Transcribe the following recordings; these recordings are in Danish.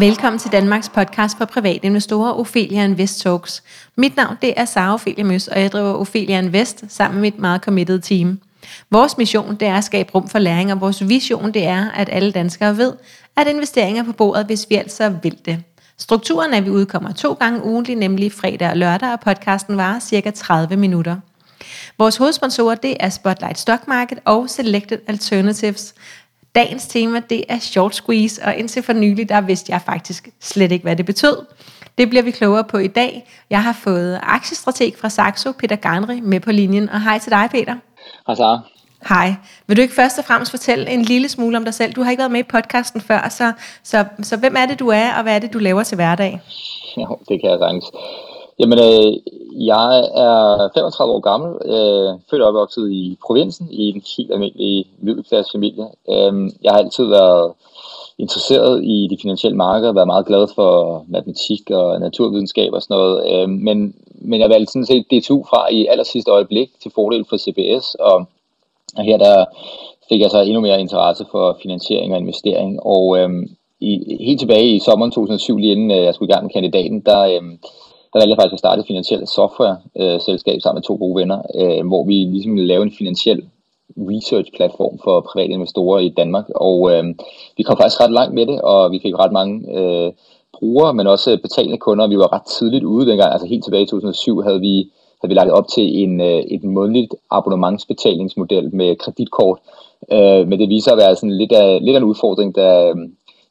Velkommen til Danmarks podcast for private investorer, Ophelia Invest Talks. Mit navn det er Sara Ophelia Møs, og jeg driver Ophelia Invest sammen med mit meget committed team. Vores mission det er at skabe rum for læring, og vores vision det er, at alle danskere ved, at investeringer på bordet, hvis vi altså vil det. Strukturen er, at vi udkommer to gange ugentlig, nemlig fredag og lørdag, og podcasten varer cirka 30 minutter. Vores hovedsponsorer det er Spotlight Stock Market og Selected Alternatives. Dagens tema, det er short squeeze, og indtil for nylig, der vidste jeg faktisk slet ikke, hvad det betød. Det bliver vi klogere på i dag. Jeg har fået aktiestrateg fra Saxo, Peter Garnri, med på linjen. Og hej til dig, Peter. Hej, Sara. Hej. Vil du ikke først og fremmest fortælle en lille smule om dig selv? Du har ikke været med i podcasten før, så, så, så hvem er det, du er, og hvad er det, du laver til hverdag? Jo, det kan jeg sagtens. Jamen, øh, jeg er 35 år gammel, øh, født og opvokset i provinsen, i en helt almindelig middelklassefamilie. Øh, jeg har altid været interesseret i de finansielle markeder, været meget glad for matematik og naturvidenskab og sådan noget. Øh, men, men jeg valgte sådan set DTU fra i aller sidste øjeblik til fordel for CBS, og, og her der fik jeg så endnu mere interesse for finansiering og investering. Og øh, i, helt tilbage i sommeren 2007, lige inden øh, jeg skulle i gang med kandidaten, der... Øh, der valgte jeg faktisk at starte et finansielt software-selskab sammen med to gode venner, øh, hvor vi ligesom lavede en finansiel research-platform for private investorer i Danmark. Og øh, vi kom faktisk ret langt med det, og vi fik ret mange øh, brugere, men også øh, betalende kunder. Vi var ret tidligt ude dengang, altså helt tilbage i 2007 havde vi, havde vi lagt op til en, øh, et månedligt abonnementsbetalingsmodel med kreditkort. Øh, men det viser at være sådan lidt af, lidt af en udfordring, da øh,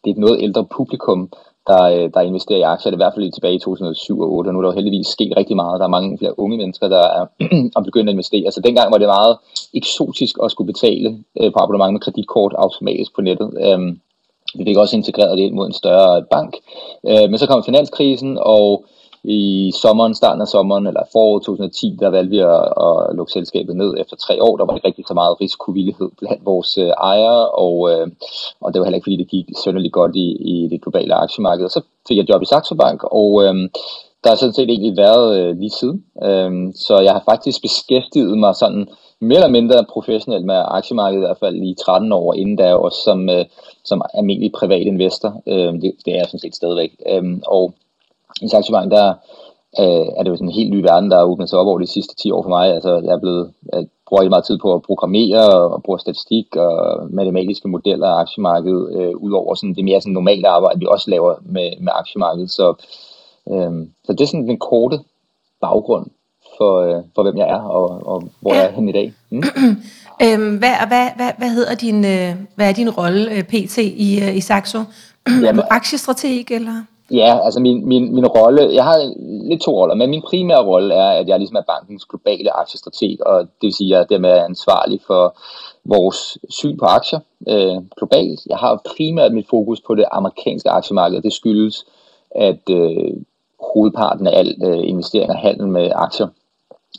det er et noget ældre publikum, der, øh, der investerer i aktier, det er i hvert fald tilbage i 2007 og 2008, og nu er der jo heldigvis sket rigtig meget. Der er mange flere unge mennesker, der er, er begyndt at investere. Så dengang var det meget eksotisk at skulle betale øh, på abonnement med kreditkort automatisk på nettet. Øhm, vi fik også integreret det ind mod en større bank. Øh, men så kom finanskrisen, og i sommeren, starten af sommeren, eller foråret 2010, der valgte vi at, at lukke selskabet ned efter tre år. Der var ikke rigtig så meget risikovillighed blandt vores øh, ejere, og, øh, og det var heller ikke, fordi det gik sønderligt godt i, i det globale aktiemarked. Og så fik jeg job i Saxo Bank, og øh, der har sådan set egentlig været øh, lige siden. Øh, så jeg har faktisk beskæftiget mig sådan mere eller mindre professionelt med aktiemarkedet, i hvert fald i 13 år, inden da også som, øh, som almindelig privat investor. Øh, det, det er jeg sådan set stadigvæk. Øh, og i Saxo Bank, der øh, er det jo sådan en helt ny verden, der er åbnet sig op over de sidste 10 år for mig. Altså, jeg er blevet, jeg bruger rigtig meget tid på at programmere og bruge statistik og matematiske modeller af aktiemarkedet, øh, udover sådan det mere sådan normale arbejde, vi også laver med, med aktiemarkedet. Så, øh, så det er sådan den korte baggrund for, øh, for hvem jeg er og, og hvor ja. jeg er henne i dag. Mm. øhm, hvad, hvad, hvad, hvad hedder din, øh, hvad er din rolle øh, pt. i, øh, i Saxo? Jamen, aktiestrateg eller? Ja, altså min, min, min rolle, jeg har lidt to roller, men min primære rolle er, at jeg ligesom er bankens globale aktiestrateg, og det vil sige, at jeg dermed er ansvarlig for vores syn på aktier øh, globalt. Jeg har primært mit fokus på det amerikanske aktiemarked, det skyldes, at øh, hovedparten af al øh, investering og handel med aktier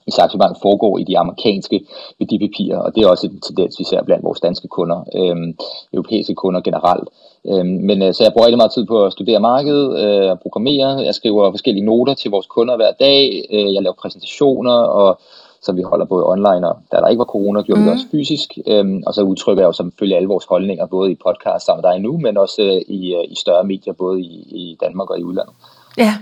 i Saxo Bank foregår i de amerikanske værdipapirer, og det er også en tendens, vi ser blandt vores danske kunder, øh, europæiske kunder generelt. Øh, men øh, så jeg bruger rigtig meget tid på at studere markedet, øh, programmere, jeg skriver forskellige noter til vores kunder hver dag, øh, jeg laver præsentationer, og som vi holder både online og da der ikke var corona, gjorde mm. vi det mhm. også fysisk. Øhm, og så udtrykker jeg jo selvfølgelig alle vores holdninger, både i podcast sammen med dig nu, men også øh, i, øh, i større medier, både i, i Danmark og i udlandet. Ja,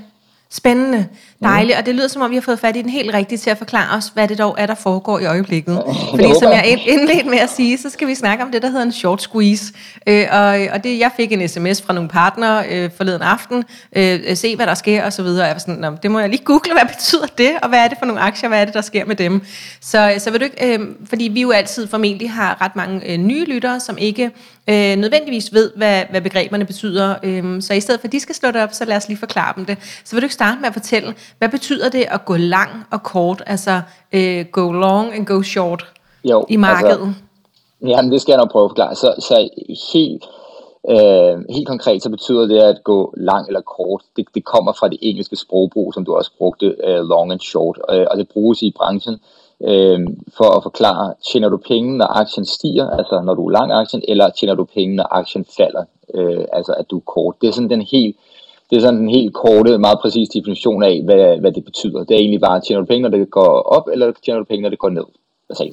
Spændende, dejligt, mm. og det lyder som om, vi har fået fat i den helt rigtige til at forklare os, hvad det dog er, der foregår i øjeblikket. Fordi som jeg indledte med at sige, så skal vi snakke om det, der hedder en short squeeze. Øh, og, og det, jeg fik en sms fra nogle partnere øh, forleden aften, øh, se hvad der sker og så videre. Jeg var sådan, det må jeg lige google, hvad betyder det, og hvad er det for nogle aktier, hvad er det, der sker med dem. Så, så vil du ikke, øh, fordi vi jo altid formentlig har ret mange øh, nye lyttere, som ikke øh, nødvendigvis ved, hvad, hvad begreberne betyder. Øh, så i stedet for, at de skal slå det op, så lad os lige forklare dem det. Så vil du ikke starte med at fortælle, hvad betyder det at gå lang og kort, altså øh, go long and go short jo, i markedet? Altså, jamen, det skal jeg nok prøve at forklare. Så, så helt, øh, helt konkret, så betyder det at gå lang eller kort. Det, det kommer fra det engelske sprogbrug, som du også brugte, øh, long and short, øh, og det bruges i branchen øh, for at forklare, tjener du penge, når aktien stiger, altså når du er lang aktien, eller tjener du penge, når aktien falder, øh, altså at du er kort. Det er sådan den helt det er sådan en helt korte, meget præcis definition af, hvad, hvad det betyder. Det er egentlig bare, tjener du penge, når det går op, eller tjener du penge, når det går ned? Altså,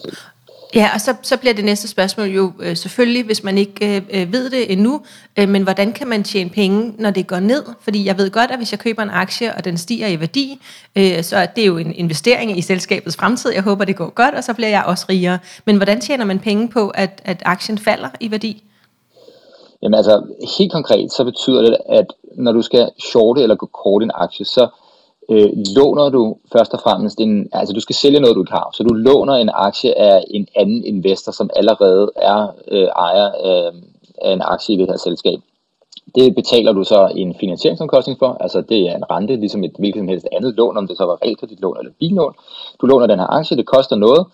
Ja, og så, så bliver det næste spørgsmål jo øh, selvfølgelig, hvis man ikke øh, øh, ved det endnu, øh, men hvordan kan man tjene penge, når det går ned? Fordi jeg ved godt, at hvis jeg køber en aktie, og den stiger i værdi, øh, så er det jo en investering i selskabets fremtid. Jeg håber, det går godt, og så bliver jeg også rigere. Men hvordan tjener man penge på, at, at aktien falder i værdi? Jamen altså, helt konkret, så betyder det, at når du skal shorte eller gå kort en aktie, så øh, låner du først og fremmest en, altså du skal sælge noget, du ikke har. Så du låner en aktie af en anden investor, som allerede er øh, ejer øh, af en aktie i det her selskab. Det betaler du så en finansieringsomkostning for, altså det er en rente, ligesom et hvilket som helst andet lån, om det så var realkreditlån eller billån. Du låner den her aktie, det koster noget,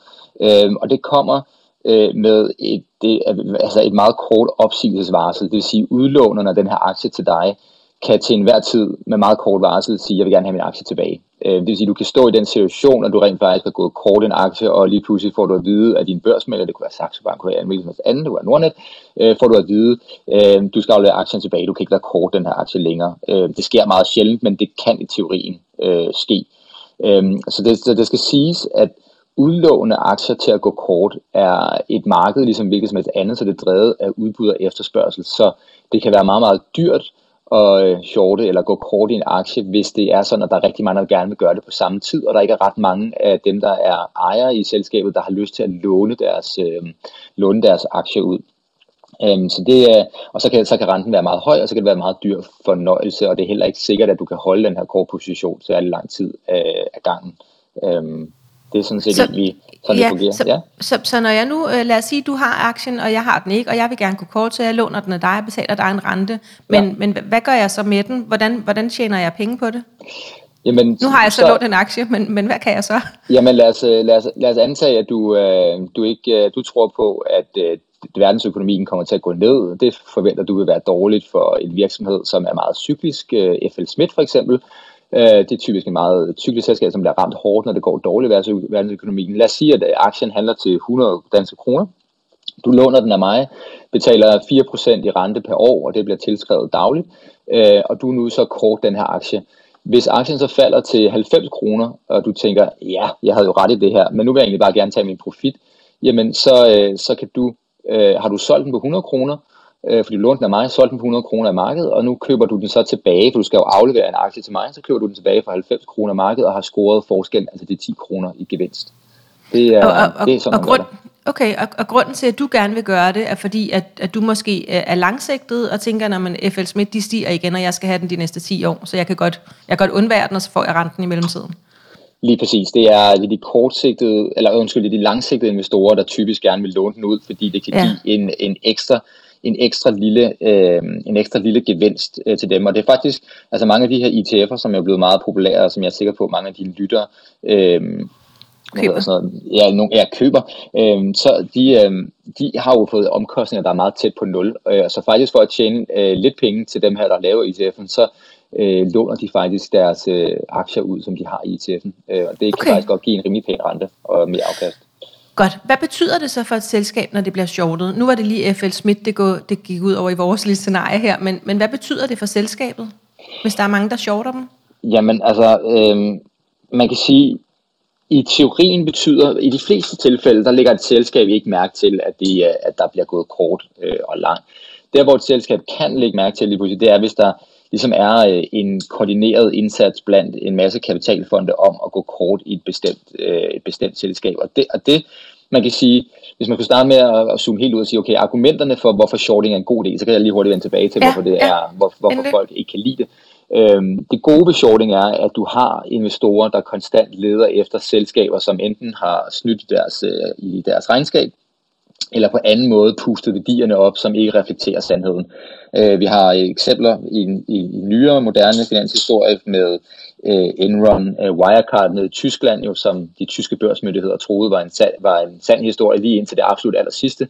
øh, og det kommer øh, med et, det, altså et meget kort opsigelsesvarsel, det vil sige udlånerne af den her aktie til dig, kan til enhver tid med meget kort varsel sige, jeg vil gerne have min aktie tilbage. Øh, det vil sige, du kan stå i den situation, at du rent faktisk har gået kort en aktie, og lige pludselig får du at vide at din børsmælder, det kunne være Saxo Bank, eller kunne være en som anden, det kunne være Nordnet, øh, får du at vide, øh, du skal aflevere aktien tilbage, du kan ikke være kort den her aktie længere. Øh, det sker meget sjældent, men det kan i teorien øh, ske. Øh, så det, så det skal siges, at udlåne aktier til at gå kort er et marked, ligesom hvilket som helst andet, så det er drevet af udbud og efterspørgsel. Så det kan være meget, meget dyrt at øh, shorte eller gå kort i en aktie, hvis det er sådan, at der er rigtig mange, der gerne vil gøre det på samme tid, og der ikke er ret mange af dem, der er ejere i selskabet, der har lyst til at låne deres, øh, låne deres aktier ud. Øhm, så det er, og så kan, så kan renten være meget høj, og så kan det være meget dyr fornøjelse, og det er heller ikke sikkert, at du kan holde den her kort position så lang tid øh, af gangen. Øhm, det er sådan set så, egentlig sådan, ja, det fungerer. Så, ja. så, så når jeg nu, øh, lad os sige, du har aktien, og jeg har den ikke, og jeg vil gerne gå kort, så jeg låner den af dig og betaler dig en rente. Men, ja. men hvad gør jeg så med den? Hvordan, hvordan tjener jeg penge på det? Jamen, nu har jeg så, så lånt en aktie, men, men hvad kan jeg så? Jamen lad os, øh, lad os, lad os antage, at du, øh, du ikke øh, du tror på, at øh, verdensøkonomien kommer til at gå ned. Det forventer du vil være dårligt for en virksomhed, som er meget cyklisk. Øh, FL Schmidt for eksempel Øh, det er typisk en meget cyklisk selskab, som bliver ramt hårdt, når det går dårligt i verdensøkonomien. Lad os sige, at øh, aktien handler til 100 danske kroner. Du låner den af mig, betaler 4% i rente per år, og det bliver tilskrevet dagligt, øh, og du er nu så kort den her aktie. Hvis aktien så falder til 90 kroner, og du tænker, ja, jeg havde jo ret i det her, men nu vil jeg egentlig bare gerne tage min profit, jamen så, øh, så kan du, øh, har du solgt den på 100 kroner, øh, fordi du lånte den af mig, solgte den på 100 kroner i markedet, og nu køber du den så tilbage, for du skal jo aflevere en aktie til mig, så køber du den tilbage for 90 kroner i markedet og har scoret forskel, altså det er 10 kroner i gevinst. Det er, og, og, det er sådan, og grund, Okay, og, og grunden til, at du gerne vil gøre det, er fordi, at, at du måske øh, er langsigtet og tænker, når man FL Schmidt, de stiger igen, og jeg skal have den de næste 10 år, så jeg kan godt, jeg kan godt undvære den, og så får jeg renten i mellemtiden. Lige præcis. Det er de kortsigtede, eller undskyld, det er de langsigtede investorer, der typisk gerne vil låne den ud, fordi det kan ja. give en, en ekstra en ekstra lille, øh, en ekstra lille gevinst øh, til dem. Og det er faktisk, altså mange af de her ETF'er, som er blevet meget populære, og som jeg er sikker på, mange af de lytter, øh, køber. Sådan noget, ja, nogle, ja, køber, øh, så de, øh, de har jo fået omkostninger, der er meget tæt på nul. Øh, så faktisk for at tjene øh, lidt penge til dem her, der laver ETF'en, så øh, låner de faktisk deres øh, aktier ud, som de har i ETF'en. Øh, og det kan okay. faktisk godt give en rimelig pæn rente og mere afkast. Godt. Hvad betyder det så for et selskab, når det bliver shortet? Nu var det lige FL Schmidt, det, går, det gik ud over i vores lille scenarie her, men, men hvad betyder det for selskabet, hvis der er mange, der shorter dem? Jamen altså, øh, man kan sige, i teorien betyder, i de fleste tilfælde, der ligger et selskab ikke mærke til, at, de, øh, at der bliver gået kort øh, og langt. Der hvor et selskab kan lægge mærke til lige pludselig, det er, hvis der ligesom er øh, en koordineret indsats blandt en masse kapitalfonde om at gå kort i et bestemt, øh, et bestemt selskab. Og det, og det, man kan sige, hvis man kunne starte med at, at zoome helt ud og sige, okay, argumenterne for, hvorfor shorting er en god idé, så kan jeg lige hurtigt vende tilbage til, ja, hvorfor det ja, er, hvor, hvorfor folk ikke kan lide det. Øhm, det gode ved shorting er, at du har investorer, der konstant leder efter selskaber, som enten har snydt deres, øh, i deres regnskab, eller på anden måde pustet værdierne op, som ikke reflekterer sandheden. Øh, vi har eksempler i, i, i nyere, moderne finanshistorie med øh, Enron, øh, Wirecard nede i Tyskland, jo, som de tyske børsmyndigheder troede var en, sand, var en sand historie lige indtil det absolut aller sidste.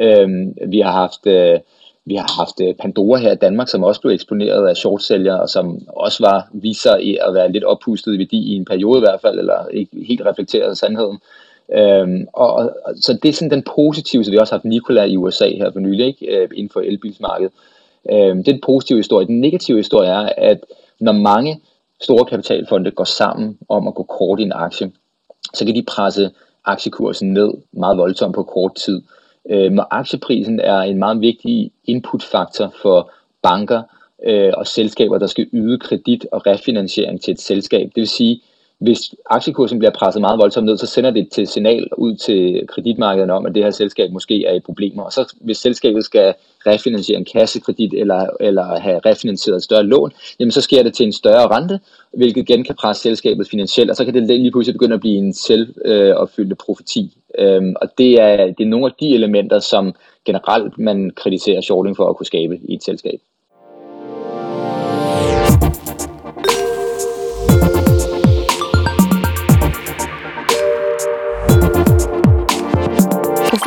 Øh, vi har haft... Øh, vi har haft øh, Pandora her i Danmark, som også blev eksponeret af shortsælgere, og som også var viser i at være lidt oppustet i værdi i en periode i hvert fald, eller ikke helt reflekteret sandheden. Øhm, og, og, så det er sådan den positive, så vi har haft Nikola i USA her for nylig, ikke? Øh, inden for elbilsmarkedet. Øhm, det er den positive historie. Den negative historie er, at når mange store kapitalfonde går sammen om at gå kort i en aktie, så kan de presse aktiekursen ned meget voldsomt på kort tid. Øhm, og aktieprisen er en meget vigtig inputfaktor for banker øh, og selskaber, der skal yde kredit og refinansiering til et selskab. Det vil sige, hvis aktiekursen bliver presset meget voldsomt ned, så sender det til signal ud til kreditmarkedet om, at det her selskab måske er i problemer. Og så hvis selskabet skal refinansiere en kassekredit eller, eller have refinansieret et større lån, jamen så sker det til en større rente, hvilket igen kan presse selskabet finansielt, og så kan det lige pludselig begynde at blive en selvopfyldende profeti. Øhm, og det er, det er nogle af de elementer, som generelt man kritiserer shorting for at kunne skabe i et selskab.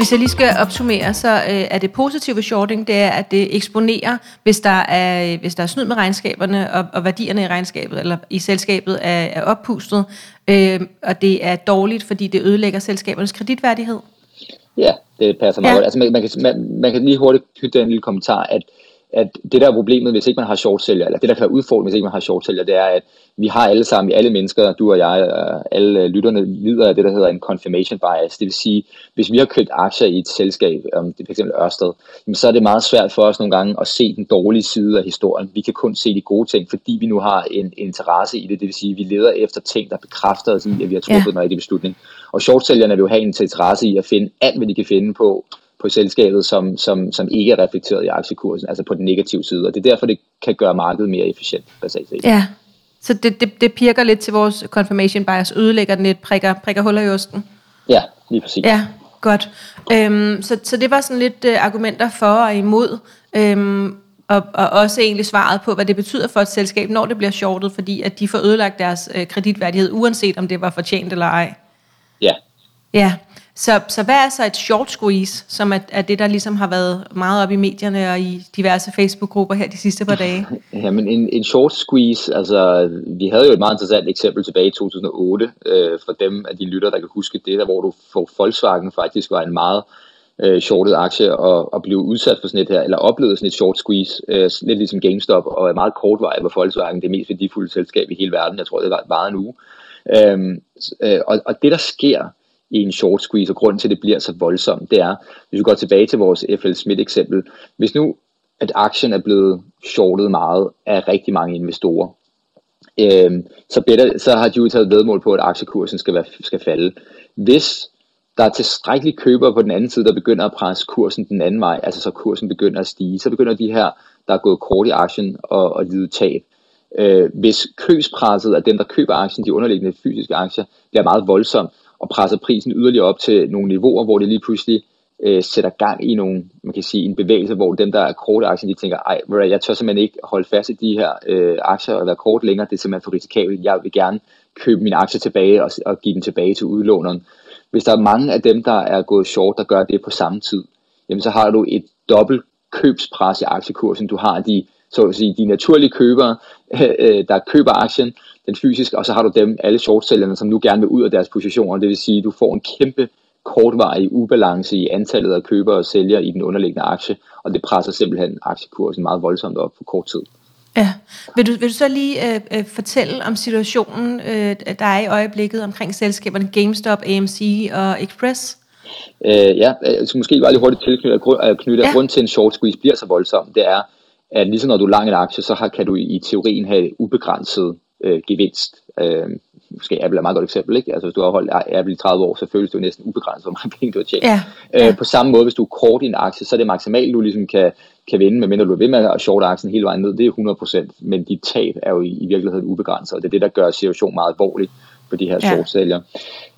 Hvis jeg lige skal opsummere, så øh, er det positive ved shorting, det er, at det eksponerer, hvis der er, hvis der er snyd med regnskaberne, og, og værdierne i regnskabet, eller i selskabet er, er oppustet, øh, og det er dårligt, fordi det ødelægger selskabernes kreditværdighed. Ja, det passer meget ja. Altså man, man, kan, man, man kan lige hurtigt knytte en lille kommentar, at at det der er problemet, hvis ikke man har short sælger, eller det der kan være udfordring, hvis ikke man har short det er, at vi har alle sammen, alle mennesker, du og jeg, alle lytterne lider af det, der hedder en confirmation bias. Det vil sige, hvis vi har købt aktier i et selskab, om det er fx Ørsted, så er det meget svært for os nogle gange at se den dårlige side af historien. Vi kan kun se de gode ting, fordi vi nu har en, en interesse i det. Det vil sige, at vi leder efter ting, der bekræfter os i, at vi har truffet ja. en rigtig beslutning. Og shortsælgerne vil jo have en interesse i at finde alt, hvad de kan finde på på selskabet, som, som, som ikke er reflekteret i aktiekursen, altså på den negative side. Og det er derfor, det kan gøre markedet mere efficient, basalt set. Ja, så det, det, det pirker lidt til vores confirmation bias, ødelægger den lidt, prikker, prikker huller i osten. Ja, lige præcis. Ja, godt. Øhm, så, så det var sådan lidt uh, argumenter for og imod, øhm, og, og også egentlig svaret på, hvad det betyder for et selskab, når det bliver shortet, fordi at de får ødelagt deres uh, kreditværdighed, uanset om det var fortjent eller ej. Ja. Ja, så, så hvad er så et short squeeze, som er, er det, der ligesom har været meget op i medierne og i diverse Facebook-grupper her de sidste par dage? Jamen en, en short squeeze, altså vi havde jo et meget interessant eksempel tilbage i 2008, øh, for dem af de lytter, der kan huske det, der hvor du for Volkswagen faktisk var en meget øh, shortet aktie og, og blev udsat for sådan et her, eller oplevede sådan et short squeeze, øh, lidt ligesom GameStop, og er meget vej hvor Volkswagen det mest værdifulde selskab i hele verden. Jeg tror, det var bare en uge. Øhm, øh, og, og det der sker, i en short squeeze, og grund til, at det bliver så voldsomt, det er, hvis vi går tilbage til vores FL Smith eksempel, hvis nu at aktien er blevet shortet meget af rigtig mange investorer, øh, så, better, så har de jo taget vedmål på, at aktiekursen skal, være, skal falde. Hvis der er tilstrækkelige købere på den anden side, der begynder at presse kursen den anden vej, altså så kursen begynder at stige, så begynder de her, der er gået kort i aktien, og, og lide tab. Øh, hvis købspresset af dem, der køber aktien, de underliggende fysiske aktier, bliver meget voldsomt, og presser prisen yderligere op til nogle niveauer, hvor det lige pludselig øh, sætter gang i nogle, man kan sige, en bevægelse, hvor dem, der er korte aktier, de tænker, ej, jeg tør simpelthen ikke holde fast i de her øh, aktier og være kort længere, det er simpelthen for risikabelt, jeg vil gerne købe mine aktier tilbage og, og give dem tilbage til udlåneren. Hvis der er mange af dem, der er gået short, der gør det på samme tid, jamen så har du et dobbelt købspres i aktiekursen. Du har de, så at sige, de naturlige købere, øh, der køber aktien, den fysiske, og så har du dem, alle shortsælgerne, som nu gerne vil ud af deres positioner. Det vil sige, at du får en kæmpe kortvarig ubalance i antallet af købere og sælgere i den underliggende aktie, og det presser simpelthen aktiekursen meget voldsomt op på kort tid. Ja. Vil du, vil du så lige øh, øh, fortælle om situationen, øh, der er i øjeblikket omkring selskaberne GameStop, AMC og Express? Øh, ja, øh, så måske bare lige hurtigt tilknytte, at knytte, ja. grund til en short squeeze bliver så voldsom, det er, at ligesom når du er lang en aktie, så har, kan du i teorien have ubegrænset øh, gevinst. Øh, måske Apple er et meget godt eksempel, ikke? Altså hvis du har holdt Apple i 30 år, så føles det jo næsten ubegrænset, hvor mange penge du har tjent. Ja, ja. Øh, på samme måde, hvis du er kort i en aktie, så er det maksimalt, du ligesom kan, kan vinde, medmindre du er ved med at short aktien hele vejen ned, det er 100%, men dit tab er jo i, i virkeligheden ubegrænset, og det er det, der gør situationen meget alvorlig for de her ja. short-sælgere.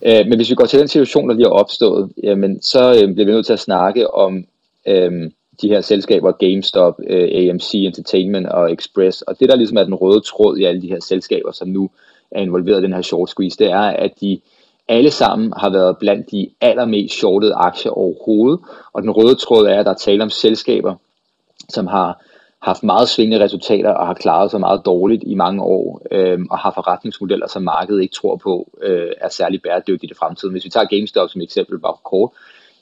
Øh, men hvis vi går til den situation, der lige har opstået, jamen, så øh, bliver vi nødt til at snakke om øh, de her selskaber, GameStop, øh, AMC Entertainment og Express, og det der ligesom er den røde tråd i alle de her selskaber, som nu er involveret i den her short squeeze, det er, at de alle sammen har været blandt de allermest shortede aktier overhovedet, og den røde tråd er, at der er tale om selskaber, som har haft meget svingende resultater og har klaret sig meget dårligt i mange år, øh, og har forretningsmodeller, som markedet ikke tror på øh, er særlig bæredygtige i fremtiden. Hvis vi tager GameStop som eksempel bare kort,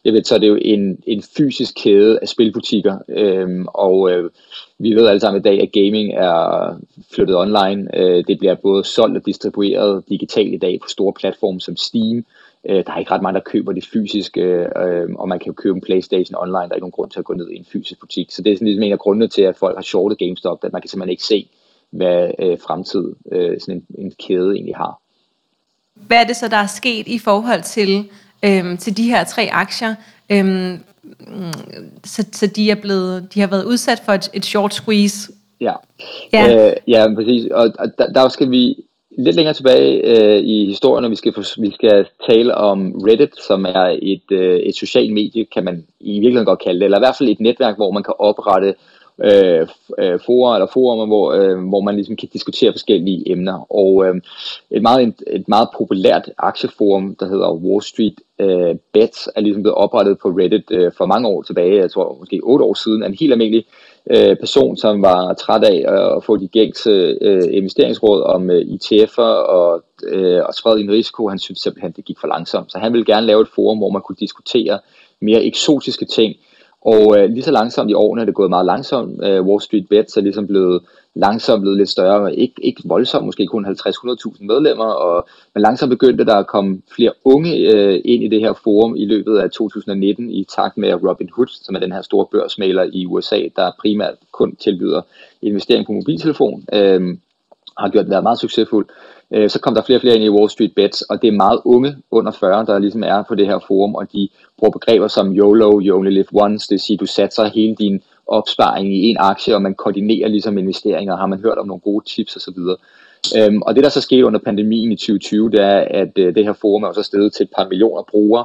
jeg ved, så er det jo en, en fysisk kæde af spilbutikker, øhm, og øh, vi ved alle sammen i dag, at gaming er flyttet online. Øh, det bliver både solgt og distribueret digitalt i dag på store platforme som Steam. Øh, der er ikke ret mange, der køber det fysiske, øh, og man kan jo købe en Playstation online. Der er ikke nogen grund til at gå ned i en fysisk butik. Så det er sådan ligesom en af grundene til, at folk har shortet GameStop, at man kan simpelthen ikke se, hvad øh, fremtid øh, sådan en, en kæde egentlig har. Hvad er det så, der er sket i forhold til øhm, til de her tre aktier. Øhm, så, så de er blevet, de har været udsat for et, et short squeeze. Ja, ja, øh, ja præcis. Og, og der, der skal vi lidt længere tilbage øh, i historien, når vi skal, vi skal tale om Reddit, som er et, øh, et socialt medie, kan man i virkeligheden godt kalde det, eller i hvert fald et netværk, hvor man kan oprette øh, øh forer eller forumer, hvor, øh, hvor man ligesom kan diskutere forskellige emner. Og øh, et, meget, et, meget populært aktieforum, der hedder Wall Street øh, Bets, er ligesom blevet oprettet på Reddit øh, for mange år tilbage, jeg tror måske otte år siden, af en helt almindelig øh, person, som var træt af at få de gængse øh, investeringsråd om øh, ETF'er og, øh, og spredte en risiko. Han synes simpelthen, det gik for langsomt. Så han ville gerne lave et forum, hvor man kunne diskutere mere eksotiske ting, og øh, lige så langsomt i årene er det gået meget langsomt. Øh, Wall Street Bets er ligesom blevet langsomt blevet lidt større, ikke, ikke voldsomt, måske kun 50-100.000 medlemmer, og, men langsomt begyndte der at komme flere unge øh, ind i det her forum i løbet af 2019 i takt med Robin Hood, som er den her store børsmaler i USA, der primært kun tilbyder investering på mobiltelefon, øh, har gjort været meget succesfuld. Øh, så kom der flere og flere ind i Wall Street Bets, og det er meget unge under 40, der ligesom er på det her forum, og de bruger begreber som YOLO, you only live once, det vil sige, du satser hele din opsparing i en aktie, og man koordinerer ligesom investeringer, har man hørt om nogle gode tips osv. Øhm, og det der så skete under pandemien i 2020, det er, at øh, det her forum er så steget til et par millioner brugere,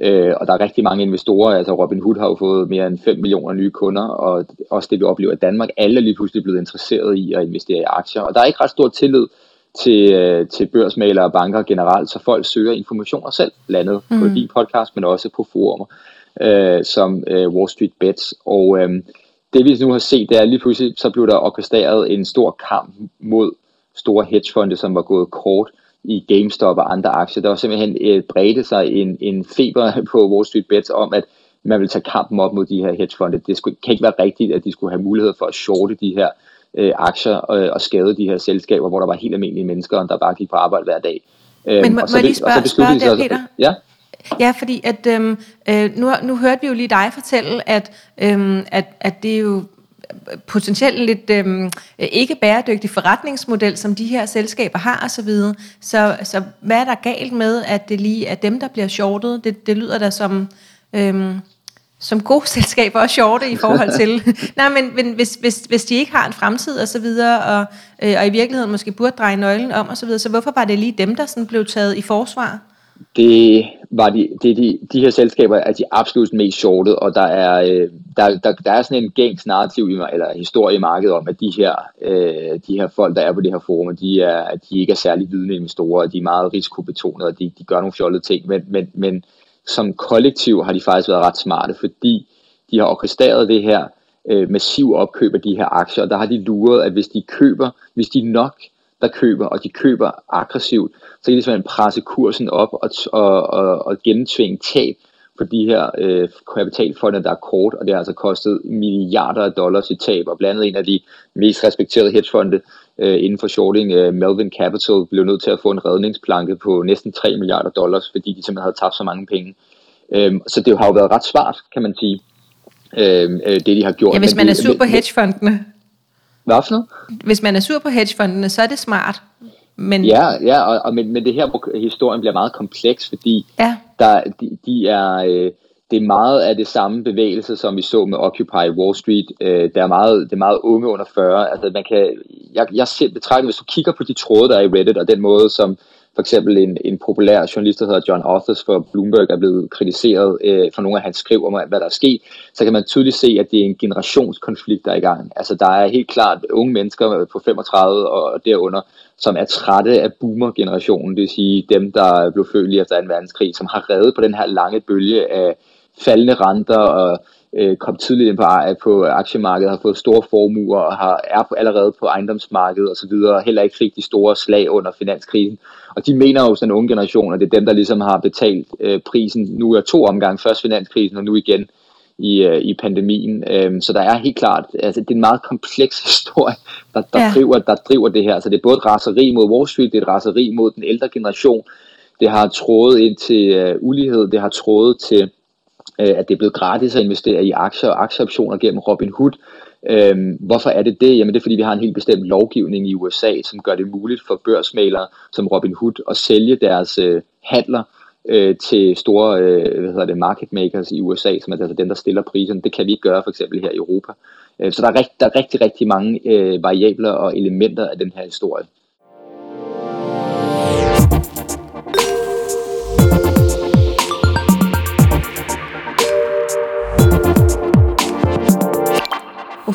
øh, og der er rigtig mange investorer, altså Robin Hood har jo fået mere end 5 millioner nye kunder, og også det vi oplever i Danmark, alle er lige pludselig blevet interesseret i at investere i aktier, og der er ikke ret stor tillid til, øh, til børsmalere og banker generelt, så folk søger informationer selv, blandt andet mm. på din podcast, men også på forumer øh, som øh, Wall Street Bets. Og øh, det vi nu har set, det er lige pludselig, så blev der orkestreret en stor kamp mod store hedgefonde, som var gået kort i GameStop og andre aktier. Der var simpelthen øh, bredte sig en, en feber på Wall Street Bets om, at man vil tage kampen op mod de her hedgefonde. Det skulle, kan ikke være rigtigt, at de skulle have mulighed for at shorte de her øh, aktier øh, og skade de her selskaber, hvor der var helt almindelige mennesker, der bare gik på arbejde hver dag. Øh, Men må, må jeg lige spørge, spørge der, Peter? Ja? Ja, fordi at, øhm, øh, nu, nu hørte vi jo lige dig fortælle, at, øhm, at, at det er jo potentielt lidt øhm, ikke bæredygtig forretningsmodel, som de her selskaber har osv. Så, så, så hvad er der galt med, at det lige er dem, der bliver shortet? Det, det lyder da som... Øhm, som gode selskaber og shorte i forhold til. Nej, men, men hvis, hvis, hvis de ikke har en fremtid og så videre, og, øh, og i virkeligheden måske burde dreje nøglen om og så videre, så hvorfor var det lige dem, der sådan blev taget i forsvar? Det var de, det, de, de her selskaber er de absolut mest shortet, og der er, øh, der, der, der er sådan en gængs narrativ eller historie i markedet om, at de her, øh, de her folk, der er på det her forum, de, er, de ikke er særlig vidne investorer, de er meget risikobetonede, og de, de gør nogle fjollede ting, men, men, men som kollektiv har de faktisk været ret smarte, fordi de har orkestreret det her øh, massiv opkøb af de her aktier, og der har de luret, at hvis de køber, hvis de nok der køber, og de køber aggressivt, så kan de simpelthen presse kursen op og, og, og, og gennemtvinge tab for de her øh, kapitalfonde, der er kort, og det har altså kostet milliarder af dollars i tab, og blandt andet en af de mest respekterede hedgefonde øh, inden for shorting, øh, Melvin Capital, blev nødt til at få en redningsplanke på næsten 3 milliarder dollars, fordi de simpelthen havde tabt så mange penge. Øh, så det har jo været ret smart, kan man sige, øh, øh det de har gjort. Ja, hvis man er på hedgefondene. Hvad for noget? Hvis man er sur på hedgefondene, så er det smart. Men... Ja, ja og, og men, men det her, hvor historien bliver meget kompleks, fordi ja. der, de, de er, øh, det er meget af det samme bevægelse, som vi så med Occupy Wall Street. Øh, der er meget, det er meget unge under 40. Altså, man kan, jeg, jeg selv betragter, hvis du kigger på de tråde, der er i Reddit, og den måde, som for eksempel en, en populær journalist, der hedder John Authers for Bloomberg, er blevet kritiseret øh, for nogle af hans skriv om, hvad der er sket, så kan man tydeligt se, at det er en generationskonflikt, der er i gang. Altså der er helt klart unge mennesker på 35 og derunder, som er trætte af boomer-generationen, det vil sige dem, der blev født lige efter 2. verdenskrig, som har reddet på den her lange bølge af faldende renter og øh, kom tidligt ind på, på aktiemarkedet, har fået store formuer og har, er på, allerede på ejendomsmarkedet osv., og heller ikke fik de store slag under finanskrisen. Og de mener jo, den unge generation, at det er dem, der ligesom har betalt øh, prisen nu er to omgange, først finanskrisen og nu igen i, øh, i pandemien. Øhm, så der er helt klart, altså det er en meget kompleks historie, der, der, ja. driver, der driver det her. Så det er både et raseri mod Wall Street, det er et raseri mod den ældre generation, det har trådet ind til øh, ulighed, det har trådet til øh, at det er blevet gratis at investere i aktier og aktieoptioner gennem Robinhood. Øhm, hvorfor er det det? Jamen det er fordi vi har en helt bestemt lovgivning i USA, som gør det muligt for børsmalere som Robinhood at sælge deres øh, handler øh, til store øh, hvad hedder det, market makers i USA, som er altså dem, der stiller priserne. Det kan vi ikke gøre for eksempel her i Europa. Øh, så der er, rigt, der er rigtig, rigtig mange øh, variabler og elementer af den her historie.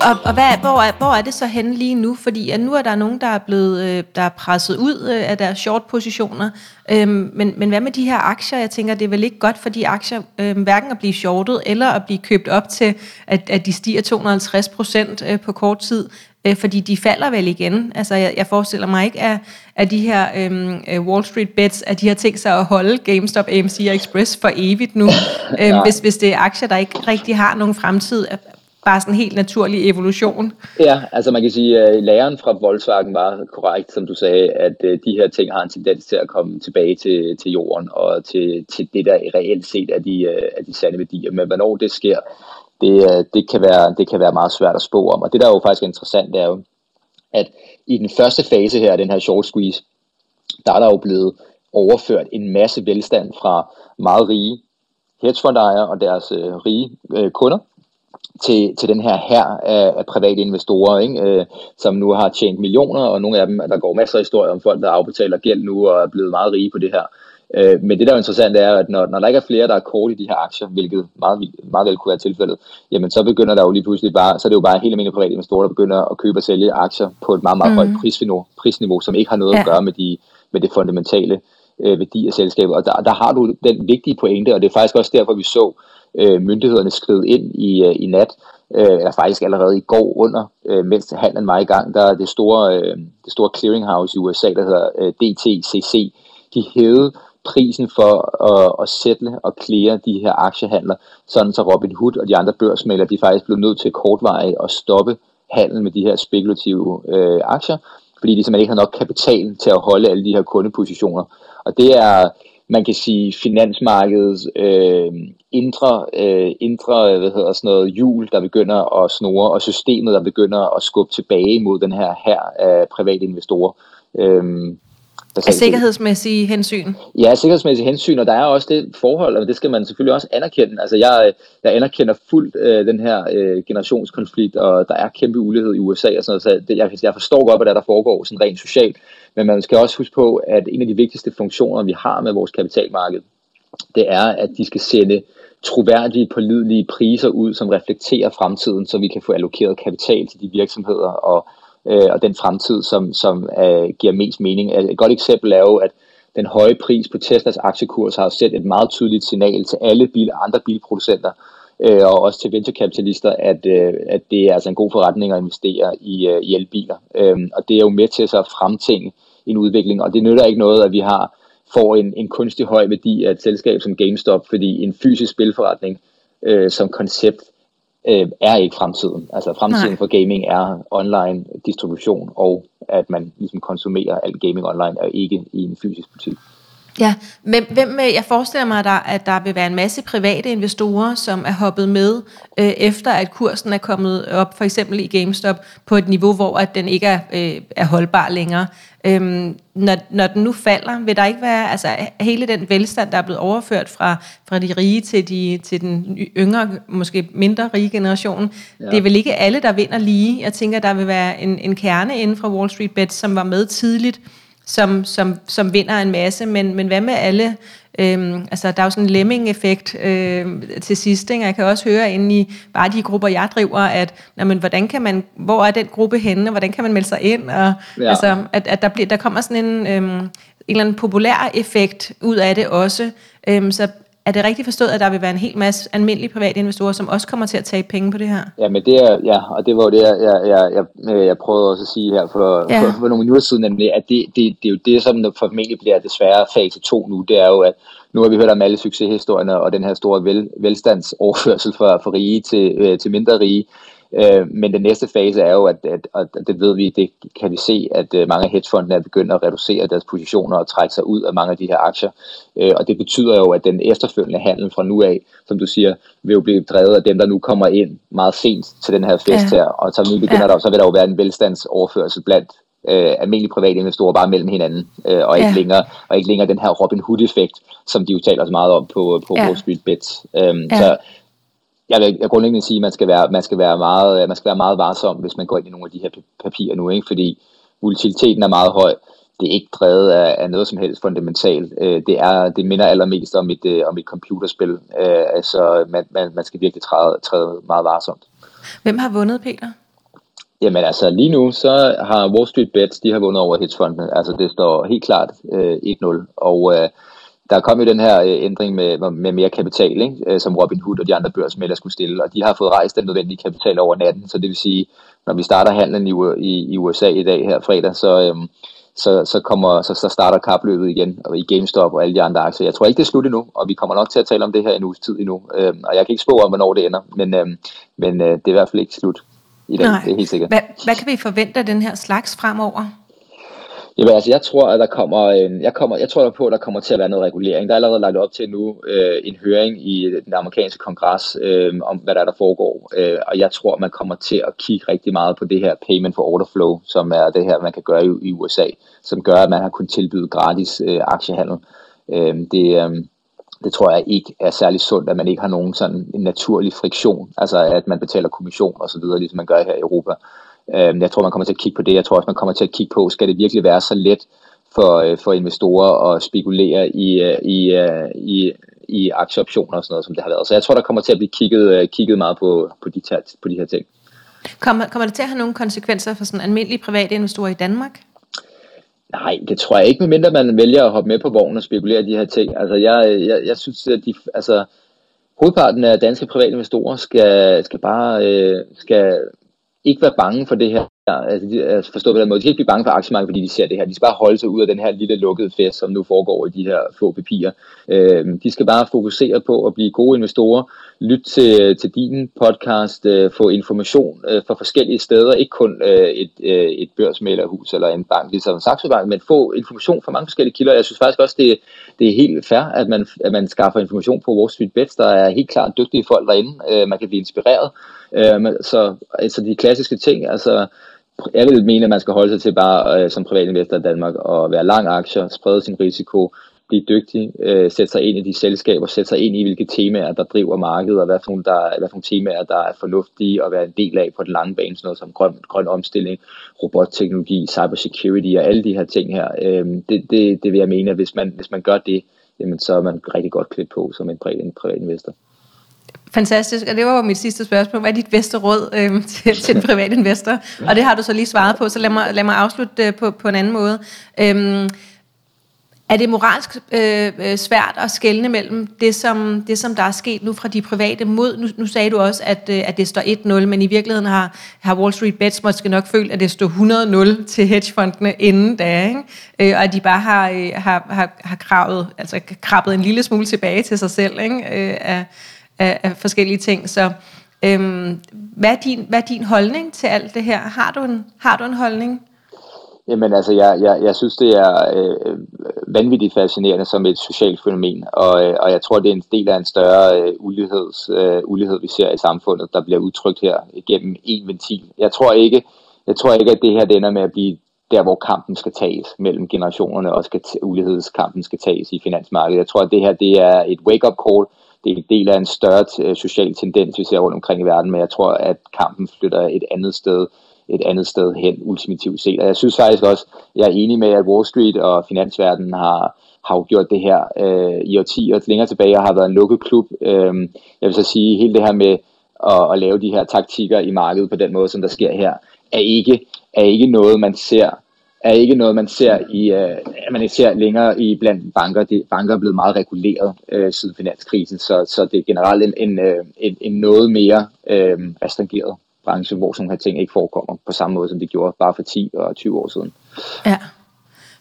Og, og hvad, hvor, er, hvor er det så henne lige nu? Fordi at nu er der nogen, der er blevet øh, der er presset ud øh, af deres short-positioner. Øhm, men, men hvad med de her aktier? Jeg tænker, det er vel ikke godt for de aktier øh, hverken at blive shortet eller at blive købt op til, at, at de stiger 250 procent øh, på kort tid. Øh, fordi de falder vel igen. Altså, jeg, jeg forestiller mig ikke, at, at de her øhm, øh, Wall Street bets, at de har tænkt sig at holde GameStop, AMC og Express for evigt nu. øhm, hvis, hvis det er aktier, der ikke rigtig har nogen fremtid bare sådan en helt naturlig evolution. Ja, altså man kan sige, at læren fra Volkswagen var korrekt, som du sagde, at øh, de her ting har en tendens til at komme tilbage til, til jorden og til, til det, der reelt set er de, øh, er de sande værdier. Men hvornår det sker, det, det, kan være, det kan være meget svært at spå om. Og det, der er jo faktisk interessant, det er jo, at i den første fase her, den her short squeeze, der er der jo blevet overført en masse velstand fra meget rige hedgefondejere og deres øh, rige øh, kunder til, til den her her af, af private investorer, ikke? Øh, som nu har tjent millioner, og nogle af dem, der går masser af historier om folk, der afbetaler gæld nu og er blevet meget rige på det her. Øh, men det, der er interessant, er, at når, når der ikke er flere, der er kort i de her aktier, hvilket meget, meget vel kunne være tilfældet, jamen så begynder der jo lige pludselig bare, så er det jo bare helt almindelige private investorer, der begynder at købe og sælge aktier på et meget, meget mm. højt prisniveau, prisniveau, som ikke har noget ja. at gøre med, de, med det fundamentale øh, værdi af selskabet. Og der, der har du den vigtige pointe, og det er faktisk også derfor, vi så øh, myndighederne skrev ind i, øh, i nat, øh, eller faktisk allerede i går under, øh, mens handlen var i gang, der er det store, øh, det store clearinghouse i USA, der hedder øh, DTCC, de hævede prisen for at, at sætte og klære de her aktiehandler, sådan så Robin Hood og de andre børsmalere, de faktisk blev nødt til kortveje at stoppe handel med de her spekulative øh, aktier, fordi de simpelthen ikke har nok kapital til at holde alle de her kundepositioner. Og det er, man kan sige, finansmarkedets øh, indre, øh, indre hvad hedder sådan noget, hjul, der begynder at snore, og systemet, der begynder at skubbe tilbage mod den her her af private investorer. Øhm, af sikkerhedsmæssige hensyn? Ja, sikkerhedsmæssige hensyn, og der er også det forhold, og det skal man selvfølgelig også anerkende. Altså jeg, jeg anerkender fuldt øh, den her øh, generationskonflikt, og der er kæmpe ulighed i USA og sådan noget, så det, jeg, jeg forstår godt, hvad der, der foregår sådan rent socialt, men man skal også huske på, at en af de vigtigste funktioner, vi har med vores kapitalmarked, det er, at de skal sende troværdige, pålidelige priser ud, som reflekterer fremtiden, så vi kan få allokeret kapital til de virksomheder og øh, og den fremtid, som, som øh, giver mest mening. Altså, et godt eksempel er jo, at den høje pris på Teslas aktiekurs har sendt et meget tydeligt signal til alle bil, andre bilproducenter, øh, og også til venturekapitalister, at, øh, at det er altså en god forretning at investere i, øh, i elbiler. Øh, og det er jo med til så at fremtænge en udvikling, og det nytter ikke noget, at vi har får en, en kunstig høj værdi af et selskab som GameStop, fordi en fysisk spilforretning øh, som koncept øh, er ikke fremtiden. Altså fremtiden Nej. for gaming er online distribution, og at man ligesom konsumerer alt gaming online, og ikke i en fysisk butik. Ja, men hvem, jeg forestiller mig, der, at der vil være en masse private investorer, som er hoppet med, øh, efter at kursen er kommet op, for eksempel i GameStop, på et niveau, hvor at den ikke er, øh, er holdbar længere. Øhm, når, når den nu falder, vil der ikke være, altså hele den velstand, der er blevet overført fra, fra de rige til, de, til den yngre, måske mindre rige generation, ja. det er vel ikke alle, der vinder lige. Jeg tænker, der vil være en, en kerne inden fra Wall Street Bets, som var med tidligt, som, som, som vinder en masse, men, men hvad med alle? Øhm, altså, der er jo sådan en lemming-effekt øh, til sidst. Ikke? Jeg kan også høre inde i bare de grupper, jeg driver, at jamen, hvordan kan man, hvor er den gruppe henne, hvordan kan man melde sig ind? Og, ja. altså, at, at der, bliver, der kommer sådan en, øhm, en eller anden populær effekt ud af det også. Øhm, så er det rigtigt forstået, at der vil være en hel masse almindelige private investorer, som også kommer til at tage penge på det her? Ja, men det er, ja, og det var jo det, jeg, jeg, jeg, jeg prøvede også at sige her for, ja. for, for nogle minutter siden, nemlig, at det, det, det er jo det, som formentlig bliver desværre fase 2 nu, det er jo, at nu har vi hørt om alle succeshistorierne og den her store vel, velstandsoverførsel fra, fra rige til, øh, til mindre rige. Øh, men den næste fase er jo, at, at, at det ved vi, det kan vi se, at øh, mange af hedgefondene er begyndt at reducere deres positioner og trække sig ud af mange af de her aktier. Øh, og det betyder jo, at den efterfølgende handel fra nu af, som du siger, vil jo blive drevet af dem, der nu kommer ind meget sent til den her fest ja. her. Og så nu begynder ja. der, så vil der jo være en velstandsoverførsel blandt øh, almindelige private investorer bare mellem hinanden, øh, og, ikke ja. længere, og ikke længere den her Robin Hood-effekt, som de jo taler så meget om på, på ja. Wall Street Bets. Øhm, ja. Så jeg vil jeg grundlæggende sige, at man skal, være, man, skal være meget, man skal være meget varsom, hvis man går ind i nogle af de her papirer nu, ikke? fordi volatiliteten er meget høj. Det er ikke drevet af, af noget som helst fundamentalt. Øh, det, er, det minder allermest om et, øh, om et computerspil. Øh, altså, man, man, man skal virkelig træde, træde meget varsomt. Hvem har vundet, Peter? Jamen altså lige nu, så har Wall Street Bets, de har vundet over hedgefondene. Altså det står helt klart øh, 1-0. Og øh, der kom jo den her øh, ændring med, med mere kapital, ikke? Øh, som Robin Hood og de andre børsmælder skulle stille, og de har fået rejst den nødvendige kapital over natten, så det vil sige, når vi starter handlen i, i, i USA i dag her fredag, så, øhm, så, så, kommer, så, så starter kapløbet igen og i GameStop og alle de andre aktier. Jeg tror ikke, det er slut endnu, og vi kommer nok til at tale om det her en uges tid endnu, øhm, og jeg kan ikke spå om, hvornår det ender, men, øhm, men øh, det er i hvert fald ikke slut i dag, Nej. det er helt sikkert. Hvad, hvad kan vi forvente af den her slags fremover? Jamen altså, jeg tror, at der kommer, en, jeg, kommer, jeg tror på, at der kommer til at være noget regulering. Der er allerede lagt op til nu øh, en høring i den amerikanske kongres øh, om, hvad der er, der foregår. Øh, og jeg tror, man kommer til at kigge rigtig meget på det her payment for order flow, som er det her, man kan gøre i, i USA, som gør, at man har kunnet tilbyde gratis øh, aktiehandel. Øh, det, øh, det tror jeg ikke er særlig sundt, at man ikke har nogen sådan en naturlig friktion, altså at man betaler kommission og så videre, ligesom man gør her i Europa. Øh, jeg tror, man kommer til at kigge på det. Jeg tror også, man kommer til at kigge på, skal det virkelig være så let for, øh, for investorer at spekulere i, øh, i, øh, i, i aktieoptioner og sådan noget, som det har været. Så jeg tror, der kommer til at blive kigget, kigget meget på, på, de, her, på de her ting. Kommer, kommer det til at have nogle konsekvenser for sådan almindelige private investorer i Danmark? Nej, det tror jeg ikke, medmindre man vælger at hoppe med på vognen og spekulere de her ting. Altså, jeg, jeg, jeg synes, at de, altså, hovedparten af danske private investorer skal, skal bare øh, skal ikke være bange for det her. Altså, de, altså forstå på den måde. De skal ikke blive bange for aktiemarkedet, fordi de ser det her. De skal bare holde sig ud af den her lille lukkede fest, som nu foregår i de her få papirer. Øh, de skal bare fokusere på at blive gode investorer, lytte til, til din podcast, øh, få information øh, fra forskellige steder, ikke kun øh, et, øh, et børsmælerhus eller en bank, ligesom Saxo Bank, men få information fra mange forskellige kilder. Jeg synes faktisk også, det, det er helt fair, at man, at man skaffer information på Wall Street Bets. Der er helt klart dygtige folk derinde. Øh, man kan blive inspireret. Øh, så altså de klassiske ting, altså jeg vil mene, at man skal holde sig til bare øh, som privatinvestor i Danmark og være lang aktier, sprede sin risiko, blive dygtig, øh, sætte sig ind i de selskaber, sætte sig ind i, hvilke temaer, der driver markedet, og hvad for nogle, der, hvad for nogle temaer, der er fornuftige at være en del af på den lange bane, sådan noget som grøn, grøn omstilling, robotteknologi, cybersecurity og alle de her ting her. Øh, det, det, det vil jeg mene, at hvis man, hvis man gør det, jamen, så er man rigtig godt klædt på som en privat, en privat investor. Fantastisk, og det var jo mit sidste spørgsmål. Hvad er dit bedste råd øh, til, til en privat investor? Og det har du så lige svaret på, så lad mig, lad mig afslutte øh, på, på en anden måde. Øhm, er det moralsk øh, øh, svært at skelne mellem det som, det, som der er sket nu fra de private mod, nu, nu sagde du også, at, øh, at det står 1-0, men i virkeligheden har, har Wall Street Bets måske nok følt, at det stod 100-0 til hedgefondene inden da, ikke? Øh, og at de bare har, øh, har, har, har kravet, altså krabbet en lille smule tilbage til sig selv ikke? Øh, af, af, af forskellige ting. Så Øhm, hvad, er din, hvad er din holdning til alt det her? Har du en, har du en holdning? Jamen altså, jeg, jeg, jeg synes, det er øh, vanvittigt fascinerende som et socialt fænomen, og, øh, og jeg tror, det er en del af en større øh, uligheds, øh, ulighed, vi ser i samfundet, der bliver udtrykt her gennem en ventil. Jeg tror ikke, jeg tror ikke at det her det ender med at blive der, hvor kampen skal tages mellem generationerne, og skal ulighedskampen skal tages i finansmarkedet. Jeg tror, at det her det er et wake-up call, det er en del af en større øh, social tendens, vi ser rundt omkring i verden, men jeg tror, at kampen flytter et andet sted et andet sted hen ultimativt set. Og jeg synes faktisk også, jeg er enig med, at Wall Street og finansverdenen har, har gjort det her øh, i årtier længere tilbage og har været en lukket klub. Øh, jeg vil så sige, hele det her med at, at lave de her taktikker i markedet på den måde, som der sker her, er ikke, er ikke noget, man ser er ikke noget, man ser i, øh, man ser længere i blandt banker. De, banker er blevet meget reguleret øh, siden finanskrisen, så, så det er generelt en, en, øh, en, en noget mere øh, restringeret branche, hvor sådan her ting ikke forekommer på samme måde, som det gjorde bare for 10 og 20 år siden. Ja.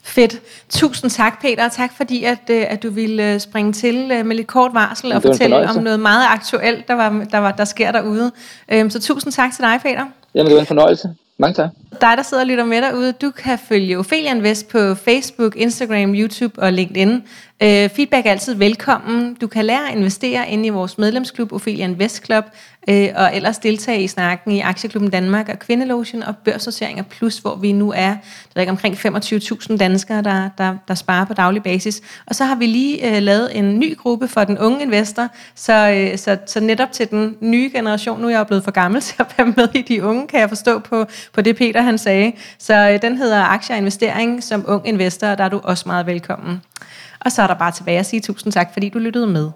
Fedt. Tusind tak, Peter, og tak fordi, at, øh, at du ville øh, springe til med lidt kort varsel og fortælle om noget meget aktuelt, der, var, der, var, der sker derude. Øhm, så tusind tak til dig, Peter. Jamen, det var en fornøjelse. Mange tak. Dig, der sidder og lytter med derude, du kan følge Ophelia Invest på Facebook, Instagram, YouTube og LinkedIn. Øh, feedback er altid velkommen. Du kan lære at investere ind i vores medlemsklub, Ophelia Invest Club, øh, og ellers deltage i snakken i Aktieklubben Danmark og Kvindelotion og Børsnoteringer Plus, hvor vi nu er, der er omkring 25.000 danskere, der, der, der sparer på daglig basis. Og så har vi lige øh, lavet en ny gruppe for den unge investor, så, øh, så, så netop til den nye generation, nu er jeg blevet for gammel til at være med i de unge, kan jeg forstå på, på det Peter han sagde. Så øh, den hedder Aktier Investering som ung investor, og der er du også meget velkommen. Og så er der bare tilbage at sige tusind tak, fordi du lyttede med.